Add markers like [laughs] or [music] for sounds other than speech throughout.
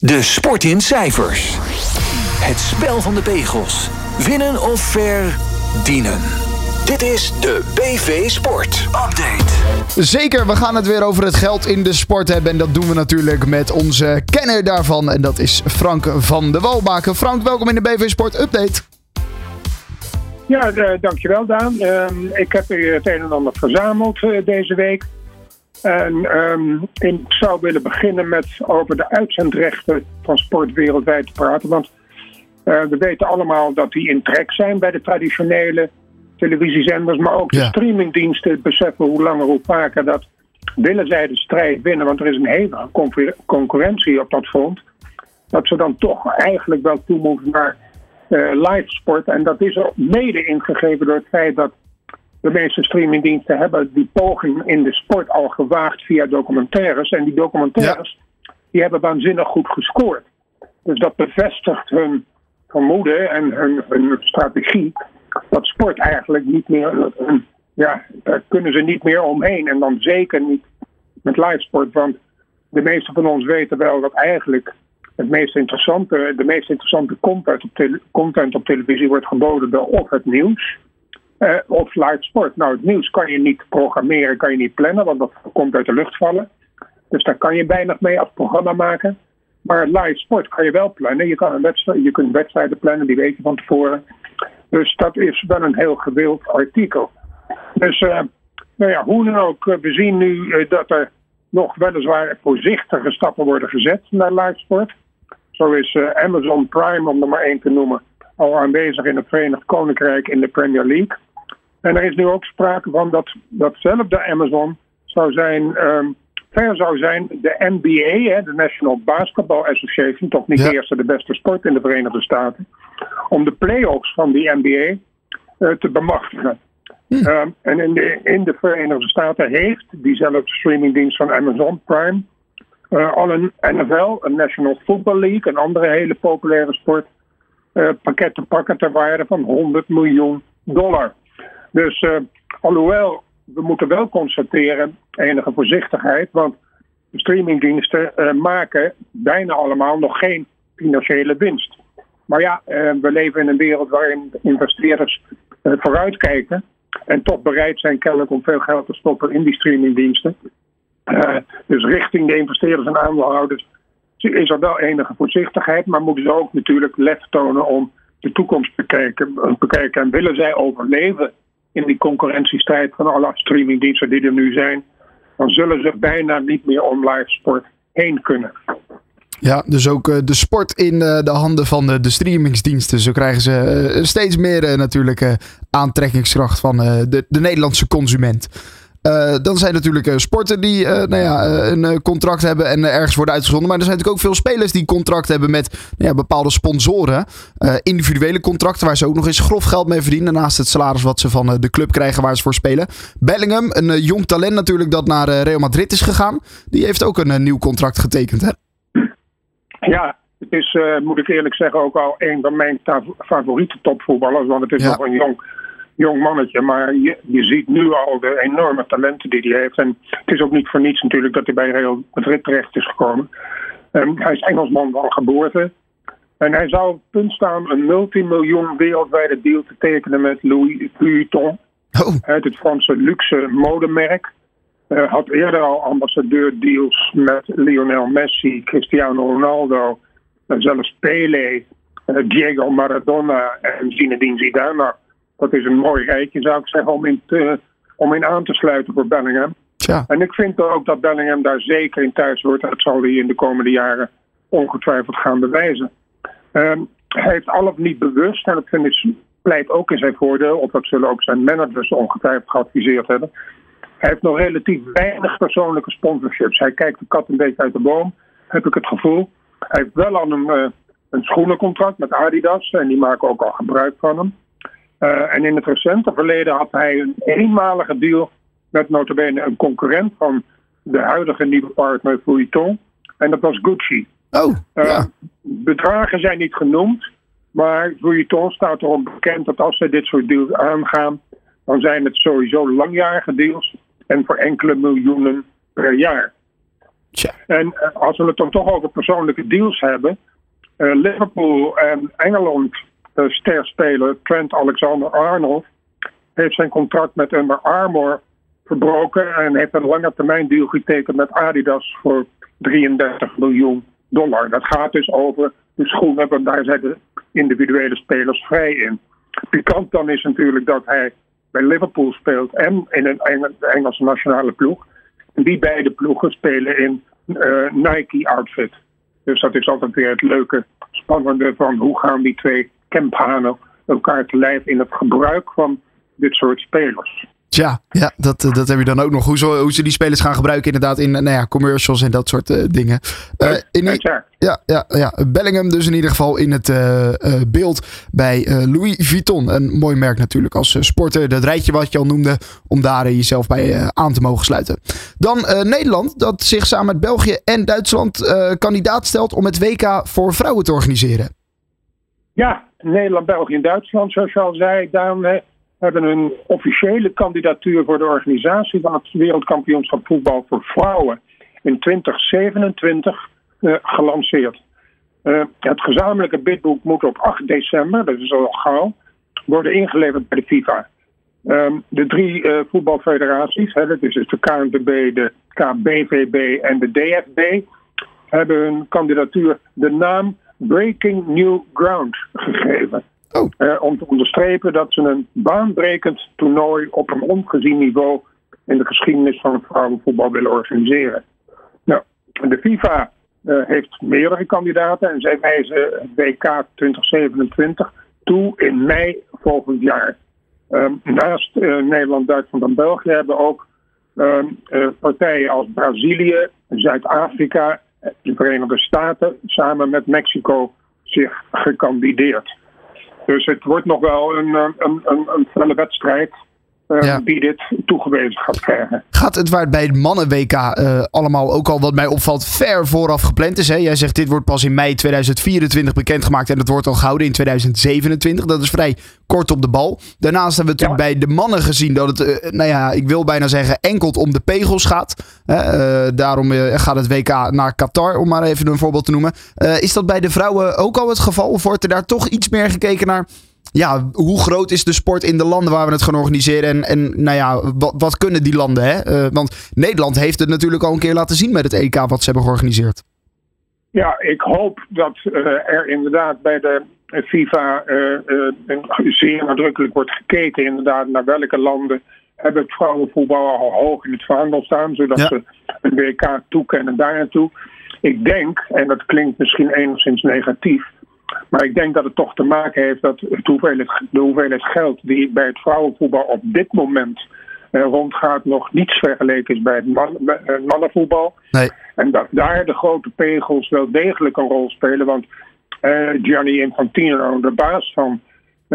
De sport in cijfers. Het spel van de pegels. Winnen of verdienen. Dit is de BV Sport Update. Zeker, we gaan het weer over het geld in de sport hebben. En dat doen we natuurlijk met onze kenner daarvan. En dat is Frank van de Walbaken. Frank, welkom in de BV Sport Update. Ja, uh, dankjewel Daan. Uh, ik heb hier het een en ander verzameld uh, deze week. En um, ik zou willen beginnen met over de uitzendrechten van sport wereldwijd te praten. Want uh, we weten allemaal dat die in trek zijn bij de traditionele televisiezenders. Maar ook de streamingdiensten beseffen hoe langer hoe vaker dat willen zij de strijd winnen. Want er is een hele concurrentie op dat front. Dat ze dan toch eigenlijk wel toe moeten naar uh, live sport. En dat is ook mede ingegeven door het feit dat de meeste streamingdiensten hebben die poging in de sport al gewaagd via documentaires. En die documentaires ja. die hebben waanzinnig goed gescoord. Dus dat bevestigt hun vermoeden en hun, hun strategie. Dat sport eigenlijk niet meer. Ja, daar kunnen ze niet meer omheen. En dan zeker niet met live sport. Want de meeste van ons weten wel dat eigenlijk het meest interessante, de meest interessante content op, tele, content op televisie wordt geboden door of het nieuws uh, of live sport. Nou, het nieuws kan je niet programmeren, kan je niet plannen, want dat komt uit de lucht vallen. Dus daar kan je weinig mee als programma maken. Maar live sport kan je wel plannen. Je, kan een wedstrijd, je kunt wedstrijden plannen, die weet je van tevoren. Dus dat is wel een heel gewild artikel. Dus, uh, nou ja, hoe dan ook, we zien nu dat er nog weliswaar voorzichtige stappen worden gezet naar live sport. Zo is Amazon Prime, om er maar één te noemen, al aanwezig in het Verenigd Koninkrijk in de Premier League. En er is nu ook sprake van dat datzelfde Amazon zou zijn, um, ver zou zijn de NBA, hè, de National Basketball Association, toch niet ja. de eerste de beste sport in de Verenigde Staten, om de playoffs van die NBA uh, te bemachtigen. Hm. Um, en in de, in de Verenigde Staten heeft diezelfde streamingdienst van Amazon Prime uh, al een NFL, een National Football League, een andere hele populaire sport, uh, pakket te pakken ter waarde van 100 miljoen dollar. Dus uh, alhoewel, we moeten wel constateren, enige voorzichtigheid, want streamingdiensten uh, maken bijna allemaal nog geen financiële winst. Maar ja, uh, we leven in een wereld waarin investeerders vooruitkijken en toch bereid zijn kennelijk om veel geld te stoppen in die streamingdiensten. dus richting de investeerders en aandeelhouders is er wel enige voorzichtigheid, maar moeten ze ook natuurlijk lef tonen om de toekomst te bekijken, bekijken. En willen zij overleven in die concurrentiestrijd van alle streamingdiensten die er nu zijn, dan zullen ze bijna niet meer om live sport heen kunnen. Ja, dus ook uh, de sport in uh, de handen van de, streamingsdiensten. Zo krijgen ze uh, steeds meer natuurlijk aantrekkingskracht van de, de Nederlandse consument. Uh, dan zijn natuurlijk uh, sporten die uh, nou ja, een contract hebben en ergens worden uitgezonden. Maar er zijn natuurlijk ook veel spelers die contract hebben met nou ja, bepaalde sponsoren. individuele contracten waar ze ook nog eens grof geld mee verdienen. Naast het salaris wat ze van de club krijgen waar ze voor spelen. Bellingham, een jong talent natuurlijk dat naar Real Madrid is gegaan. Die heeft ook een nieuw contract getekend. Hè? Ja, het is, moet ik eerlijk zeggen, ook al een van mijn favoriete topvoetballers. Want het is ja. nog een jong jong mannetje. Maar je, je ziet nu al de enorme talenten die hij heeft. En het is ook niet voor niets natuurlijk dat hij bij Real Madrid terecht is gekomen. Um, hij is Engelsman van geboorte. En hij zou op punt staan een multimiljoen wereldwijde deal te tekenen met Louis Vuitton. Oh. Het Franse luxe modemerk. Uh, had eerder al ambassadeurdeals met Lionel Messi, Cristiano Ronaldo, zelfs Pele, uh, Diego Maradona en Zinedine Zidane. Dat is een mooi rijtje, zou ik zeggen, om in, te, om in aan te sluiten voor Bellingham. Ja. En ik vind ook dat Bellingham daar zeker in thuis wordt. Dat zal hij in de komende jaren ongetwijfeld gaan bewijzen. Um, hij heeft al of niet bewust, en dat vind ik pleit ook in zijn voordeel, of dat zullen ook zijn managers ongetwijfeld geadviseerd hebben. Hij heeft nog relatief weinig persoonlijke sponsorships. Hij kijkt de kat een beetje uit de boom, heb ik het gevoel. Hij heeft wel al een, uh, een schoenencontract met Adidas en die maken ook al gebruik van hem. Uh, en in het recente verleden had hij een eenmalige deal met notabene een concurrent van de huidige nieuwe partner Vuitton. En dat was Gucci. Oh, uh, ja. Bedragen zijn niet genoemd, maar Vuitton staat erom bekend dat als ze dit soort deals aangaan, dan zijn het sowieso langjarige deals en voor enkele miljoenen per jaar. Tja. En als we het dan toch over persoonlijke deals hebben. Liverpool en Engeland sterspeler Trent Alexander-Arnold heeft zijn contract met Under Armour verbroken en heeft een lange termijn deal getekend met Adidas voor 33 miljoen dollar. Dat gaat dus over de schoenen, want daar zijn de individuele spelers vrij in. Pikant dan is natuurlijk dat hij bij Liverpool speelt en in een Engelse nationale ploeg. En die beide ploegen spelen in uh, Nike-outfit. Dus dat is altijd weer het leuke, spannende van hoe gaan die twee Kemphanen elkaar te lijf in het gebruik van dit soort spelers. Tja, ja, dat, eh, dat heb je dan ook nog. Hoe, zo, hoe ze die spelers gaan gebruiken inderdaad in nou ja, commercials en dat soort uh, dingen. Uh, in, ja, ja, ja, Bellingham dus in ieder geval in het beeld bij Louis Vuitton. Een mooi merk natuurlijk als sporter. Dat rijtje wat je al noemde, om daar jezelf bij aan te mogen sluiten. Dan Nederland, dat zich samen met België en Duitsland kandidaat stelt om het WK voor vrouwen te organiseren. Ja, Nederland, België en Duitsland, zoals je al zei. Daarom hebben een officiële kandidatuur voor de organisatie van het Wereldkampioenschap voetbal voor vrouwen in 2027 uh, eh, gelanceerd. Uh, het gezamenlijke bidboek moet op 8 december, dat is al gauw, worden ingeleverd bij de FIFA. Um, de drie uh, voetbalfederaties, dat is dus de KNVB, de KBVB en de DFB, hebben hun kandidatuur de naam Breaking New Ground gegeven. Oh. Uh, om te onderstrepen dat ze een baanbrekend toernooi op een ongezien niveau in de geschiedenis van het vrouwenvoetbal willen organiseren. Nou, de FIFA uh, heeft meerdere kandidaten en zij wijzen het WK 2027 toe in mei volgend jaar. Um, naast uh, Nederland, Duitsland en België hebben ook um, partijen als Brazilië, Zuid-Afrika, de Verenigde Staten samen met Mexico zich gekandideerd. Dus het wordt nog wel een, een, een, een felle wedstrijd. Uh, die dit toegewezen gaat krijgen. Gaat het waar het bij het mannen-WK uh, allemaal ook al wat mij opvalt ver vooraf gepland is? Hè? Jij zegt dit wordt pas in mei 2024 bekendgemaakt en het wordt al gehouden in 2027. Dat is vrij kort op de bal. Daarnaast hebben we natuurlijk bij de mannen gezien dat het, uh, nou ja, ik wil bijna zeggen enkel om de pegels gaat. daarom gaat het WK naar Qatar, om maar even een voorbeeld te noemen. is dat bij de vrouwen ook al het geval? Of wordt er daar toch iets meer gekeken naar ja, hoe groot is de sport in de landen waar we het gaan organiseren? En, en nou ja, wat, wat kunnen die landen? Hè? Uh, want Nederland heeft het natuurlijk al een keer laten zien met het EK wat ze hebben georganiseerd. Ja, ik hoop dat uh, er inderdaad bij de FIFA uh, zeer nadrukkelijk wordt gekeken inderdaad naar welke landen hebben het vrouwenvoetbal al hoog in het vaandel staan, zodat ja. ze een WK toekennen daar naartoe. Ik denk, en dat klinkt misschien enigszins negatief, maar ik denk dat het toch te maken heeft dat het hoeveelheid, de hoeveelheid geld die bij het vrouwenvoetbal op dit moment uh, rondgaat nog niets vergeleken is bij het, man, het mannenvoetbal. Nee. En dat daar de grote pegels wel degelijk een rol spelen. Want uh, Gianni Infantino, de baas van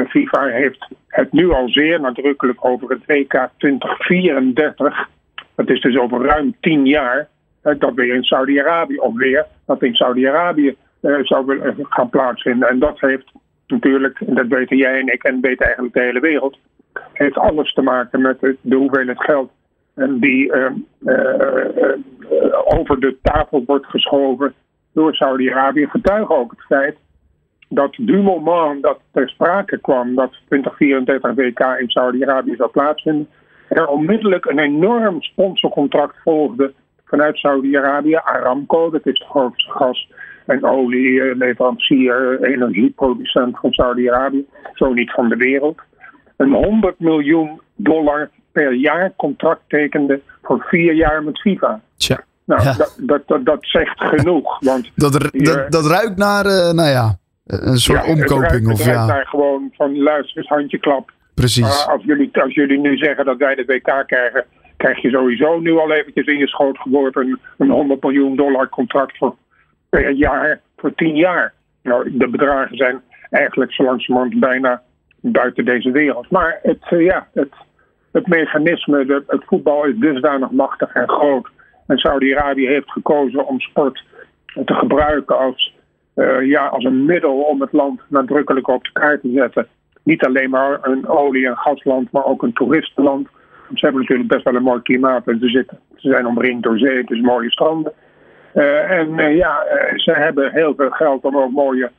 FIFA, heeft het nu al zeer nadrukkelijk over het WK 2034. Dat is dus over ruim tien jaar. Dat weer in Saudi-Arabië, of weer dat in Saudi-Arabië uh, zou gaan plaatsvinden. En dat heeft natuurlijk, dat weten jij en ik en weet eigenlijk de hele wereld, heeft alles te maken met de, hoeveelheid geld en die uh, over de tafel wordt geschoven door Saudi-Arabië. Getuigen ook het feit dat du moment dat ter sprake kwam dat 2034 WK in Saudi-Arabië zou plaatsvinden, er onmiddellijk een enorm sponsorcontract volgde vanuit Saudi-Arabië. Aramco, dat is de grootste gas en olieleverancier, energieproducent van Saudi-Arabië, zo niet van de wereld, een 100 miljoen dollar per jaar contract tekende voor vier jaar met FIFA. Tja. Nou, dat, dat, dat, dat, zegt genoeg. Want dat, dat, dat ruikt naar, uh, nou ja, een soort ja, omkoping. Het ruikt, of, het ruikt naar gewoon van luister eens, handje klap. Precies. Uh, als, jullie, als jullie nu zeggen dat wij de WK krijgen, krijg je sowieso nu al eventjes in je schoot geworpen een, een 100 miljoen dollar contract voor per jaar voor tien jaar. Nou, de bedragen zijn eigenlijk zo langzamerhand bijna buiten deze wereld. Maar het, eh, ja, het, het mechanisme, het voetbal is dusdanig machtig en groot. En Saudi-Arabië heeft gekozen om sport te gebruiken als, uh, ja, als een middel om het land nadrukkelijk op de kaart te zetten. Niet alleen maar een olie- en gasland, maar ook een toeristenland. Ze hebben natuurlijk best wel een mooi klimaat en ze, zitten, ze zijn omringd door zee, dus mooie stranden. En ja, ze hebben heel veel geld om ook mooie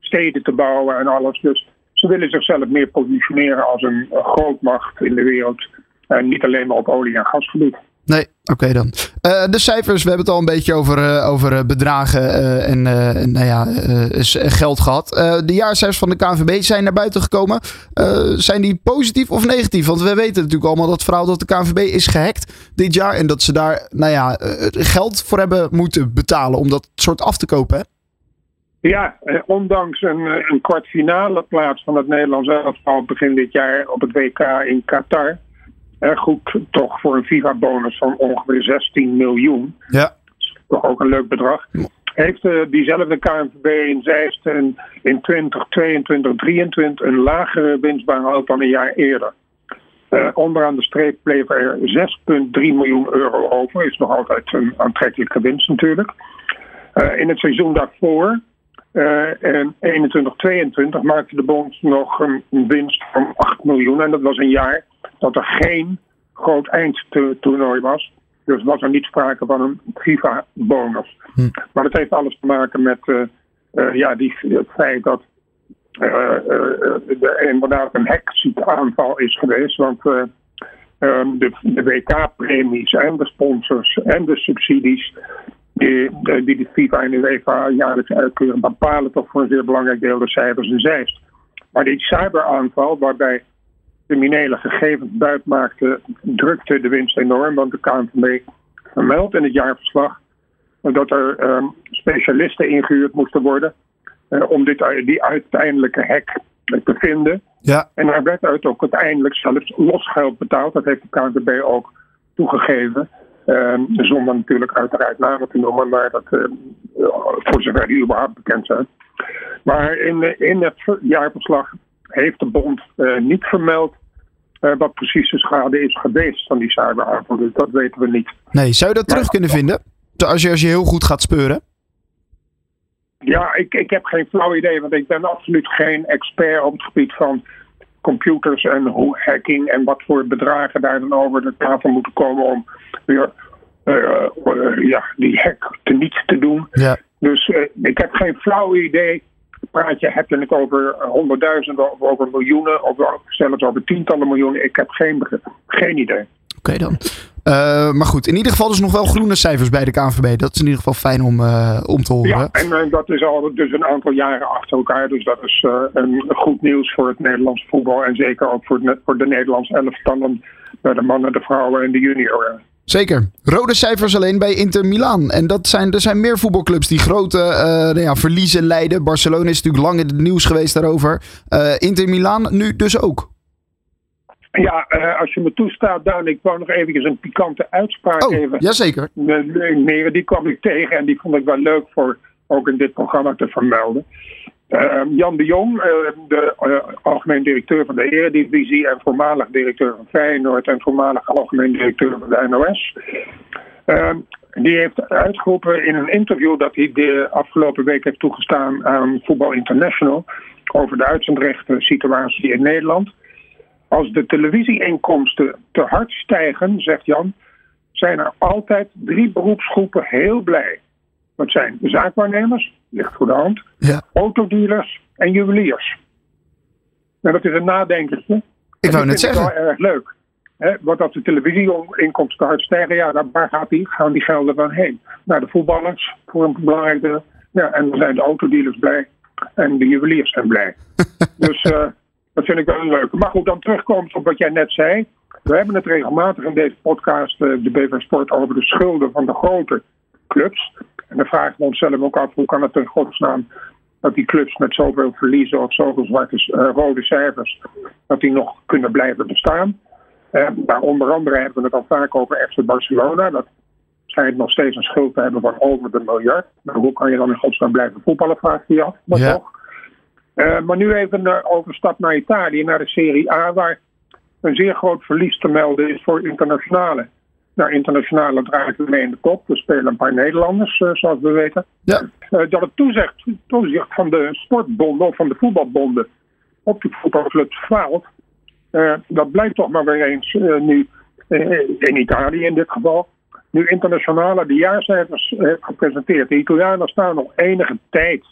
steden te bouwen en alles. Dus ze willen zichzelf meer positioneren als een grootmacht in de wereld. En niet alleen maar op olie- en gasgebied. Nee, oké dan. Uh, de cijfers, we hebben het al een beetje over, uh, over bedragen uh, en nou ja, geld gehad. de jaarcijfers van de KNVB zijn naar buiten gekomen. zijn die positief of negatief? Want we weten natuurlijk allemaal dat verhaal dat de KNVB is gehackt dit jaar. En dat ze daar nou ja, geld voor hebben moeten betalen om dat soort af te kopen. Ja, ondanks een, een kwartfinale plaats van het Nederlands elftal begin dit jaar op het WK in Qatar goed toch voor een FIFA-bonus van ongeveer 16 miljoen. Ja. Toch ook een leuk bedrag. Heeft uh, diezelfde KNVB in Zeist in, in 2022, 2023 een lagere winst behaald dan een jaar eerder. Uh, onderaan de streep bleef er 6,3 miljoen euro over. Is nog altijd een aantrekkelijke winst natuurlijk. Uh, in het seizoen daarvoor, en 21-22, maakte de bond nog een winst van 8 miljoen. En dat was een jaar dat er geen groot eindtoernooi was. Dus was er niet sprake van een FIFA-bonus. Hm. Maar dat heeft alles te maken met uh, uh, ja, die, het feit dat uh, er inderdaad een hackaanval is geweest. Want um, de, de WK-premies en de sponsors en de subsidies die, die de FIFA en de UEFA jaarlijks uitkeuren, bepalen toch voor een zeer belangrijk deel de cijfers in Zeist. Maar die cyberaanval, waarbij criminele gegevens buit maakte, drukte de winst enorm. Want de KNVB vermeldt in het jaarverslag dat er um, specialisten ingehuurd moesten worden uh, om dit, die uiteindelijke hack te vinden. Ja. En daar werd uit ook uiteindelijk zelfs losgeld betaald. Dat heeft de KNVB ook toegegeven. Um, zonder natuurlijk uiteraard namen te noemen, maar dat, uh, voor zover die überhaupt bekend zijn. Maar in, in het jaarverslag heeft de bond uh, niet vermeld uh, wat precies de schade is geweest van die cyberaanval. Dus dat weten we niet. Nee, zou je dat terug kunnen vinden? Als je, als je heel goed gaat speuren? Ja, ik, ik heb geen flauw idee, want ik ben absoluut geen expert op het gebied van computers en hoe hacking en wat voor bedragen daar dan over de tafel moeten komen om weer uh, uh, ja, die hack teniet te doen. Ja. Dus ik heb geen flauw idee praat je, heb je het over honderdduizenden of over miljoenen of zelfs over tientallen miljoenen. Ik heb geen, geen idee. Oké dan. Uh, maar goed, in ieder geval dus nog wel groene cijfers bij de KNVB. Dat is in ieder geval fijn om, uh, om te horen. Ja, en uh, dat is al dus een aantal jaren achter elkaar. Dus dat is een goed nieuws voor het Nederlands voetbal. En zeker ook voor, voor de Nederlandse elftallen. De mannen, de vrouwen en de junioren. Zeker. Rode cijfers alleen bij Inter Milaan. En dat zijn, er zijn meer voetbalclubs die grote uh, nou ja, verliezen leiden. Barcelona is natuurlijk lang in het nieuws geweest daarover. Uh, Inter Milaan nu dus ook. Ja, uh, als je me toestaat, Daan, ik wou nog even een pikante uitspraak oh, even. Jazeker. Nee, die kwam ik tegen en die vond ik wel leuk voor ook in dit programma te vermelden. Uh, Jan de Jong, uh, de uh, algemeen directeur van de Eredivisie en voormalig directeur van Feyenoord en voormalig algemeen directeur van de NOS. Ehm, die heeft uitgeroepen in een interview dat hij de afgelopen week heeft toegestaan aan Voetbal International over de uitzendrechten situatie in Nederland. Als de televisieinkomsten te hard stijgen, zegt Jan, zijn er altijd drie beroepsgroepen heel blij. Dat zijn zaakwaarnemers, ligt voor de hand, ja. autodealers en juweliers. Nou, dat is een nadenkertje. Ik wou net zeggen. Dat is wel erg leuk. He, want als de televisieinkomsten hard stijgen, ja, dan waar gaat die, gaan die gelden dan heen? Naar de voetballers voor een belangrijke. Ja, en dan zijn de autodealers blij en de juweliers zijn blij. [laughs] dus uh, dat vind ik wel leuk. Maar goed, dan terugkomt op wat jij net zei. We hebben het regelmatig in deze podcast, uh, de BV Sport, over de schulden van de grote clubs. En dan vragen we onszelf ook af hoe kan het in godsnaam dat die clubs met zoveel verliezen of zoveel zwarte uh, rode cijfers, dat die nog kunnen blijven bestaan. Uh, maar onder andere hebben we het al vaak over FC Barcelona. Dat schijnt nog steeds een schuld te hebben van over de miljard. Nou, hoe kan je dan in godsnaam blijven voetballen, vraagt hij af. Maar, Ja. toch. Uh, maar nu even een overstap naar Italië, naar de Serie A, waar een zeer groot verlies te melden is voor internationale. Nou, internationale dragen mee in de top. Er spelen een paar Nederlanders, uh, zoals we weten. Ja. Uh, dat het toezicht, toezicht van de sportbonden of van de voetbalbonden op die voetbalclubs faalt. Uh, dat blijkt toch maar weer eens nu in Italië in dit geval. nu internationale de jaarcijfers heeft gepresenteerd. De Italianen staan nog enige tijd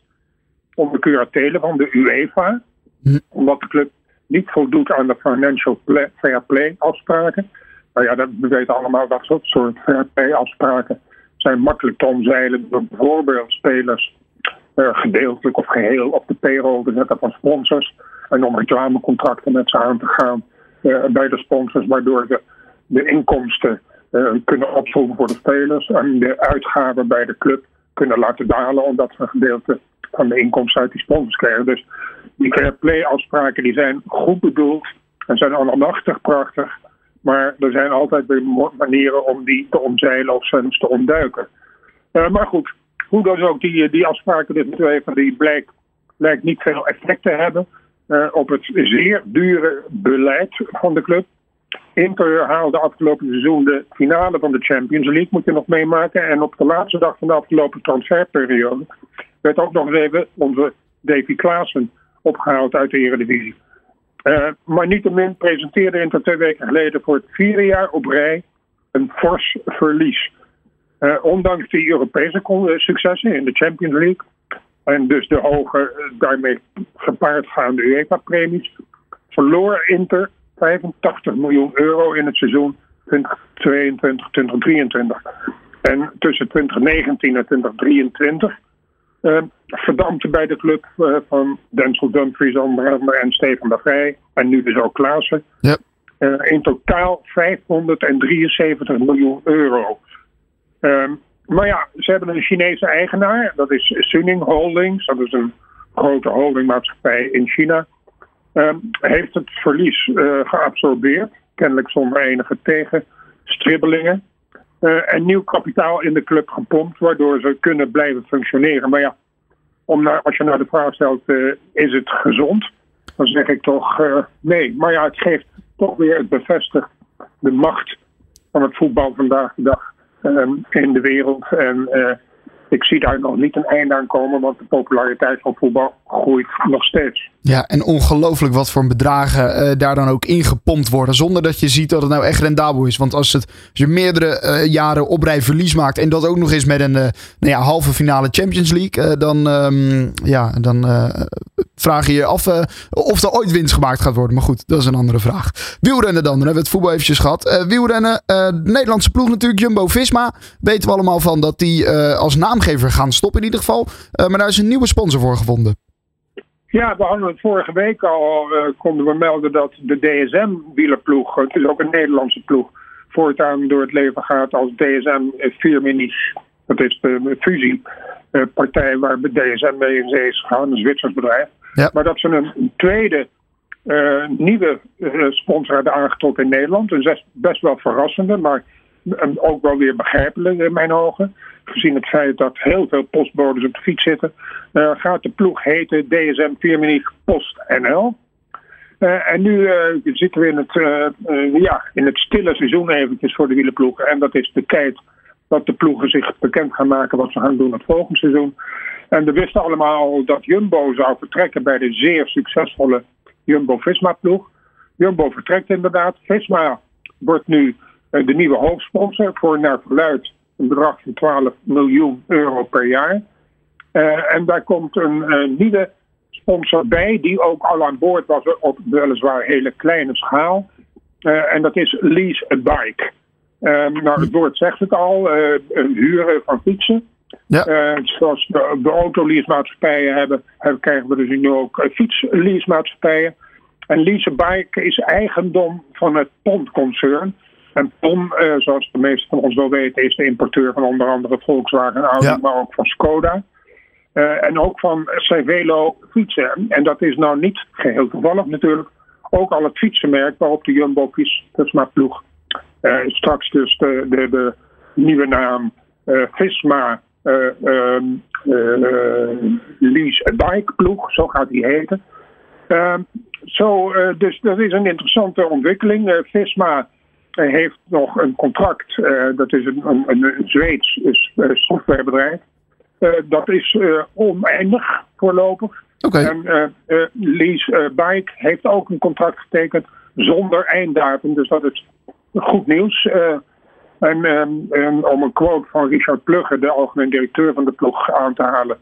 onder curatele van de UEFA. Hm. Omdat de club niet voldoet aan de financial fair play afspraken. Nou ja, dat, we weten allemaal dat soort, soort play afspraken zijn makkelijk te omzeilen door bijvoorbeeld spelers eh, gedeeltelijk of geheel op de payroll te zetten van sponsors. En om reclamecontracten met ze aan te gaan eh, bij de sponsors, waardoor ze de inkomsten eh, kunnen opvoeren voor de spelers en de uitgaven bij de club kunnen laten dalen, omdat ze een gedeelte van de inkomsten uit die sponsors krijgen. Dus die fair play afspraken die zijn goed bedoeld en zijn allemachtig prachtig. Maar er zijn altijd manieren om die te omzeilen of zelfs te ontduiken. Eh, maar goed, hoe dan ook, die, die afspraken dit met UEFA, die blijkt, lijkt niet veel effect te hebben eh, op het zeer dure beleid van de club. Inter haalde afgelopen seizoen de finale van de Champions League, moet je nog meemaken. En op de laatste dag van de afgelopen transferperiode werd ook nog eens even onze Davy Klaassen opgehaald uit de Eredivisie. Eh, maar niettemin presenteerde Inter twee weken geleden voor het vierde jaar op rij een fors verlies. Eh, ondanks die Europese eh, successen in de Champions League en dus de hoge, daarmee gepaard gaande UEFA-premies, verloor Inter 85 miljoen euro in het seizoen 2022-2023. En tussen 2019 en 2023 eh, verdampte bij de club eh, van Denzel Dumfries onder andere en Stefan de Vrij en nu dus ook Klaassen. Ja. Eh, in totaal 573 miljoen euro. Ehm, maar ja, ze hebben een Chinese eigenaar, dat is Suning Holdings, dat is een grote holdingmaatschappij in China. Ehm, heeft het verlies eh, geabsorbeerd, kennelijk zonder enige tegenstribbelingen. Eh, en nieuw kapitaal in de club gepompt, waardoor ze kunnen blijven functioneren. Maar ja, om naar, als je nou de vraag stelt, eh, is het gezond? Dan zeg ik toch eh, nee. Maar ja, het geeft toch weer, het bevestigt de macht van het voetbal vandaag de dag ehm, in de wereld. En ik zie daar nog niet een einde aan komen, want de populariteit van voetbal groeit nog steeds. Ja, en ongelooflijk wat voor bedragen eh, daar dan ook ingepompt worden. Zonder dat je ziet dat het nou echt rendabel is. Want als, het, als je meerdere eh, jaren op rij verlies maakt. En dat ook nog eens met een eh, nou ja, halve finale Champions League. dan ehm, ja, dan vraag je af eh, of er ooit winst gemaakt gaat worden. Maar goed, dat is een andere vraag. Wielrennen dan. Dan hebben we het voetbal eventjes gehad. Eh, wielrennen, eh, de Nederlandse ploeg natuurlijk. Jumbo-Visma. Weten we allemaal van dat die als naamgever gaan stoppen in ieder geval. Maar daar is een nieuwe sponsor voor gevonden. Ja, we hadden het vorige week al, konden we melden dat de DSM-wielerploeg, het is ook een Nederlandse ploeg, voortaan door het leven gaat als DSM Firmenich. Dat is de fusiepartij waar DSM mee in zee is gegaan, een Zwitsers bedrijf. Maar dat ze een, tweede eh, nieuwe eh, sponsor hebben aangetrokken in Nederland. Een best wel verrassende, maar eh, ook wel weer begrijpelijk in mijn ogen. Gezien het feit dat heel veel postbodes op de fiets zitten, eh, gaat de ploeg heten DSM Firmenich Post NL. En nu zitten we in het, ja, in het stille seizoen eventjes voor de wielerploegen. En dat is de tijd dat de ploegen zich bekend gaan maken wat ze gaan doen het volgende seizoen. En we wisten allemaal al dat Jumbo zou vertrekken bij de zeer succesvolle Jumbo-Visma-ploeg. Jumbo vertrekt inderdaad. Visma wordt nu eh, de nieuwe hoofdsponsor voor naar verluid een bedrag van 12 miljoen euro per jaar. Eh, en daar komt een eh, nieuwe sponsor bij, die ook al aan boord was op weliswaar hele kleine schaal. En dat is Lease a Bike. Eh, nou, het woord zegt het al, een huren van fietsen. Ja. Eh, zoals de, de autoleasemaatschappijen hebben, hebben, krijgen we dus nu ook uh, fietsleasemaatschappijen. En Lease a Bike is eigendom van het PON-concern. En PON, eh, zoals de meesten van ons wel weten, is de importeur van onder andere Volkswagen, Audi, Ja. maar ook van Skoda. En ook van Cervelo fietsen. En dat is nou niet geheel toevallig natuurlijk. Ook al het fietsenmerk waarop de Jumbo Visma ploeg eh, straks dus de, de, de nieuwe naam Visma Lease a Bike ploeg, zo gaat die heten. Ehm, zo, eh, dus dat is een interessante ontwikkeling. Eh, Visma eh, heeft nog een contract, eh, dat is een, een, een Zweeds eh, softwarebedrijf. Eh, dat is eh, oneindig voorlopig. Oké. En eh eh, Lease eh, Bike heeft ook een contract getekend zonder einddatum. Dus dat is goed nieuws. Eh, En um, om een quote van Richard Plugge, de algemeen directeur van de ploeg, aan te halen.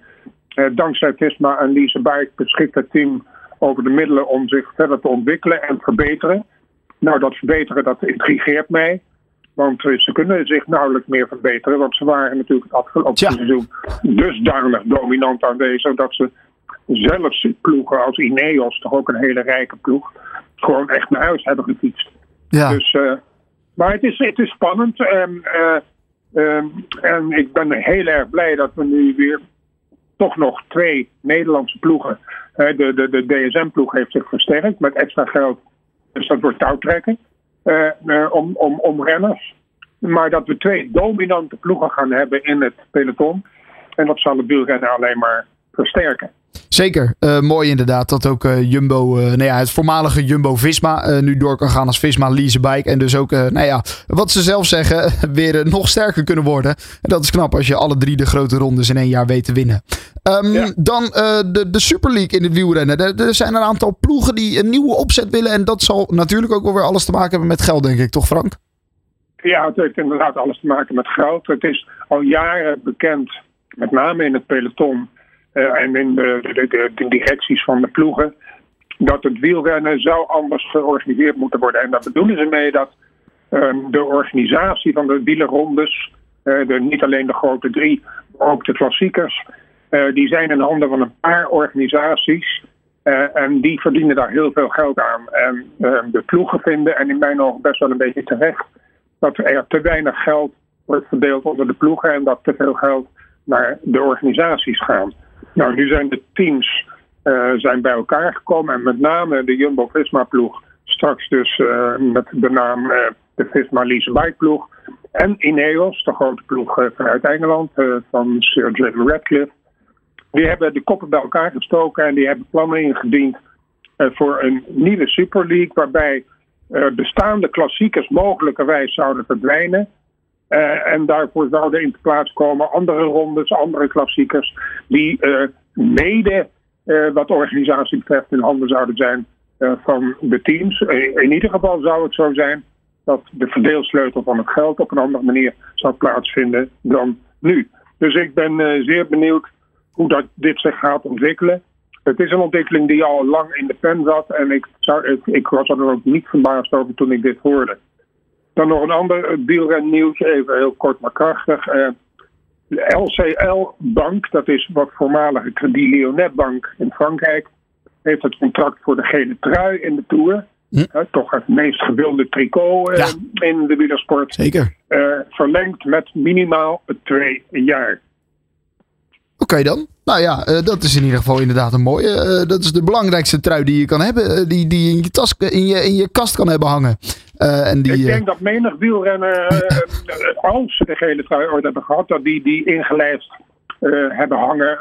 Uh, dankzij Visma en Lise Bijk beschikt het team over de middelen om zich verder te ontwikkelen en verbeteren. Nou, dat verbeteren, dat intrigeert mij. Want ze kunnen zich nauwelijks meer verbeteren. Want ze waren natuurlijk het afgelopen seizoen dusdanig dominant aanwezig dat ze zelfs ploegen als Ineos, toch ook een hele rijke ploeg, gewoon echt naar huis hebben gefietst. Ja. Dus, uh, maar het is, het is spannend. En, uh, um, en ik ben heel erg blij dat we nu weer toch nog twee Nederlandse ploegen. Uh, de, de, de DSM-ploeg heeft zich versterkt met extra geld. Dus dat wordt touwtrekken om, om, om renners. Maar dat we twee dominante ploegen gaan hebben in het peloton. En dat zal het wielrennen alleen maar versterken. Zeker. Uh, mooi inderdaad dat ook uh, Jumbo, uh, nou ja, het voormalige Jumbo-Visma nu door kan gaan als Visma Lease Bike. En dus ook, nou ja, wat ze zelf zeggen, [laughs] weer nog sterker kunnen worden. En dat is knap als je alle drie de grote rondes in één jaar weet te winnen. Um, ja. Dan de, de Super League in het wielrennen. Er, er, zijn een aantal ploegen die een nieuwe opzet willen. En dat zal natuurlijk ook wel weer alles te maken hebben met geld, denk ik, toch Frank? Ja, het heeft inderdaad alles te maken met geld. Het is al jaren bekend, met name in het peloton en in de, de, de, directies van de ploegen, dat het wielrennen zou anders georganiseerd moeten worden. En daar bedoelen ze mee dat um, de organisatie van de wielerrondes, uh, de, niet alleen de grote drie, maar ook de klassiekers, die zijn in handen van een paar organisaties. en die verdienen daar heel veel geld aan. En ehm, de ploegen vinden, en in mijn ogen best wel een beetje terecht, dat er te weinig geld wordt verdeeld onder de ploegen en dat te veel geld naar de organisaties gaat. Nou, nu zijn de teams uh, zijn bij elkaar gekomen en met name de Jumbo-Visma-ploeg, straks dus uh, met de naam uh, de Visma Bike ploeg en Ineos, de grote ploeg vanuit Engeland van Sir Jim Radcliffe. Die hebben de koppen bij elkaar gestoken en die hebben plannen ingediend voor een nieuwe Super League waarbij bestaande klassiekers mogelijkerwijs zouden verdwijnen. Uh, en daarvoor zouden in plaats komen andere rondes, andere klassiekers, die uh, mede uh, wat organisatie betreft in handen zouden zijn van de teams. in ieder geval zou het zo zijn dat de verdeelsleutel van het geld op een andere manier zou plaatsvinden dan nu. Dus ik ben zeer benieuwd hoe dat, dit zich gaat ontwikkelen. Het is een ontwikkeling die al lang in de pen zat en ik, zou, ik, ik was er ook niet verbaasd over toen ik dit hoorde. Dan nog een ander wielrennieuwtje, even heel kort maar krachtig. Uh, de LCL Bank, dat is wat voormalige Credit Lyonnais Bank in Frankrijk, heeft het contract voor de gele trui in de Tour. Hm. Uh, toch het meest gewilde tricot uh, in de wielersport. Zeker. verlengd met minimaal twee jaar. Oké dan. Nou ja, dat is in ieder geval inderdaad een mooie. dat is de belangrijkste trui die je kan hebben. die, die je in je, tas, in, je, in je kast kan hebben hangen. Uh, en die, ik denk dat menig wielrenner, uh, als ze de gele trui ooit hebben gehad, dat die die ingelijfd hebben hangen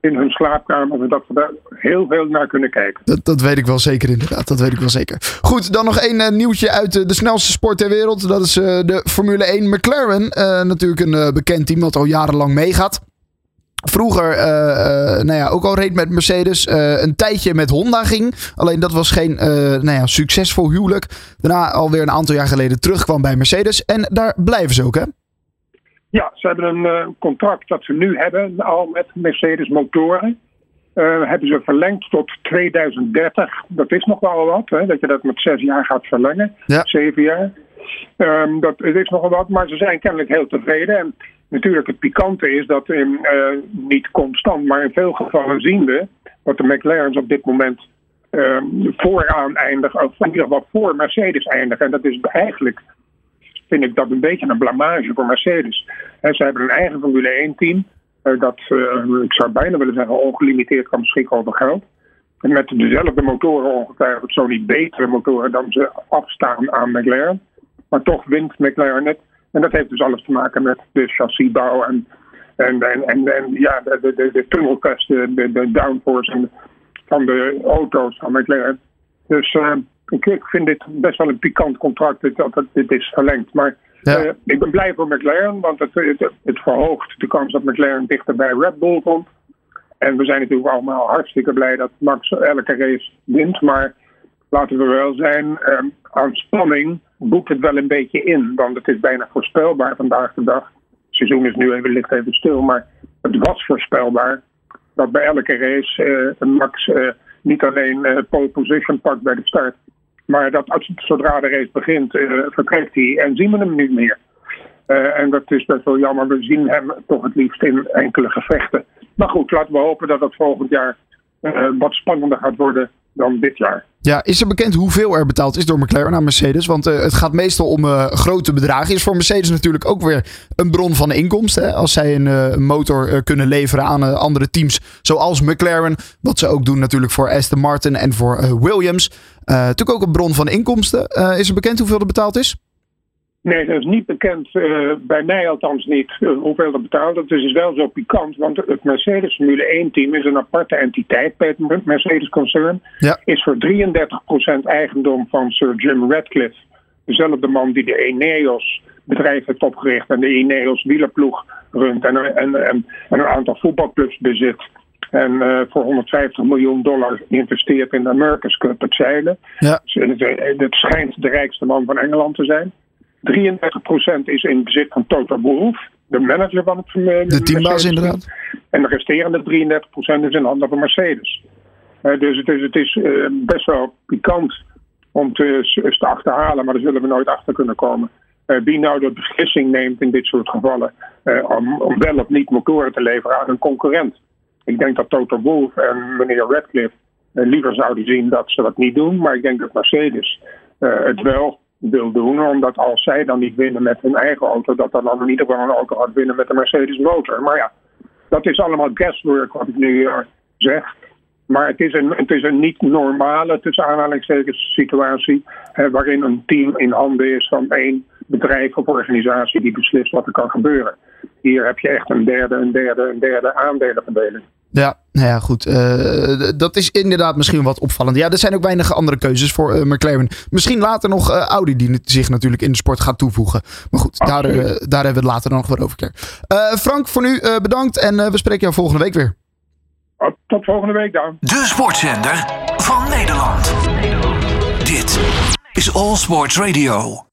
in hun slaapkamer. En dat we daar heel veel naar kunnen kijken. Dat, dat weet ik wel zeker inderdaad. Dat weet ik wel zeker. Goed, dan nog één nieuwtje uit de snelste sport ter wereld. Dat is de Formule 1 McLaren. natuurlijk een bekend team dat al jarenlang meegaat. Vroeger, uh, uh, nou ja, ook al reed met Mercedes. Uh, een tijdje met Honda ging. Alleen dat was geen nou ja, succesvol huwelijk. Daarna alweer een aantal jaar geleden terugkwam bij Mercedes. En daar blijven ze ook, hè? Ja, ze hebben een contract dat ze nu hebben, al met Mercedes motoren. hebben ze verlengd tot 2030. Dat is nog wel wat, hè, dat je dat met zes jaar gaat verlengen. Ja. Zeven jaar. Um, dat het is nogal wat, maar ze zijn kennelijk heel tevreden. En natuurlijk het pikante is dat in, uh, niet constant, maar in veel gevallen zien we dat de McLaren's op dit moment uh, vooraan eindigen, of in ieder geval voor Mercedes eindigen. En dat is eigenlijk, vind ik dat een beetje een blamage voor Mercedes. En ze hebben een eigen Formule 1 team, uh, dat, ik zou bijna willen zeggen, ongelimiteerd kan beschikken over geld. En met dezelfde motoren ongetwijfeld, zo niet betere motoren dan ze afstaan aan McLaren. Maar toch wint McLaren het. En dat heeft dus alles te maken met de chassisbouw en, en, en, en, en ja, de, de, de, tunnelkasten, de, de downforce van de auto's van McLaren. Dus uh, ik, ik, vind dit best wel een pikant contract dat, dat dit is verlengd. Maar ja. uh, ik ben blij voor McLaren, want het, het, het, verhoogt de kans dat McLaren dichter bij Red Bull komt. En we zijn natuurlijk allemaal hartstikke blij dat Max elke race wint. Maar laten we wel zijn, uh, aan spanning boekt het wel een beetje in. Want het is bijna voorspelbaar vandaag de dag. Het seizoen is nu even, ligt even stil, maar het was voorspelbaar dat bij elke race uh, Max uh, niet alleen uh, pole position pakt bij de start, maar dat als, zodra de race begint, vertrekt hij en zien we hem niet meer. en dat is best wel jammer. We zien hem toch het liefst in enkele gevechten. Maar goed, laten we hopen dat dat volgend jaar wat spannender gaat worden dan dit jaar. Ja, is er bekend hoeveel er betaald is door McLaren aan Mercedes? Want uh, het gaat meestal om uh, grote bedragen. Is voor Mercedes natuurlijk ook weer een bron van inkomsten. Als zij een uh, motor kunnen leveren aan andere teams, zoals McLaren. Wat ze ook doen natuurlijk voor Aston Martin en voor Williams. natuurlijk ook een bron van inkomsten. is er bekend hoeveel er betaald is? Nee, dat is niet bekend, uh, bij mij althans niet, uh, hoeveel dat betaalt. Dat is wel zo pikant, want het Mercedes Formule 1-team is een aparte entiteit bij het Mercedes-concern. Ja. Is voor 33% eigendom van Sir Jim Radcliffe. Dezelfde man die de Ineos bedrijf heeft opgericht en de Ineos wielerploeg runt en, en, en, en een aantal voetbalclubs bezit. En uh, voor 150 miljoen dollar investeert in de America's Cup, het zeilen. Ja. Dus het schijnt de rijkste man van Engeland te zijn. 33% is in bezit van Toto Wolff, de manager van het De teambaas inderdaad. En de resterende 33% is in handen van Mercedes. Uh, dus het is, het is uh, best wel pikant om te, te achterhalen, maar daar zullen we nooit achter kunnen komen. wie nou de beslissing neemt in dit soort gevallen om, om, wel of niet motoren te leveren aan een concurrent. Ik denk dat Toto Wolff en meneer Radcliffe liever zouden zien dat ze dat niet doen, maar ik denk dat Mercedes het wel wil doen. Omdat als zij dan niet winnen met hun eigen auto, dat dan in ieder geval een auto gaat winnen met de Mercedes motor. Maar ja, dat is allemaal guesswork wat ik nu zeg. Maar het is een, het is een niet normale, tussen aanhalingstekens, situatie. Eh, waarin een team in handen is van één bedrijf of organisatie die beslist wat er kan gebeuren. Hier heb je echt een derde, een derde, een derde aandelenverdeling. Ja, nou ja, goed. Uh, dat is inderdaad misschien wat opvallend. Ja, er zijn ook weinig andere keuzes voor uh, McLaren. Misschien later nog uh, Audi, die zich natuurlijk in de sport gaat toevoegen. Maar goed, daar, daar hebben we het later nog wat over. Frank, voor nu bedankt en we spreken jou volgende week weer. Tot volgende week dan. De sportzender van Nederland. Dit is All Sports Radio.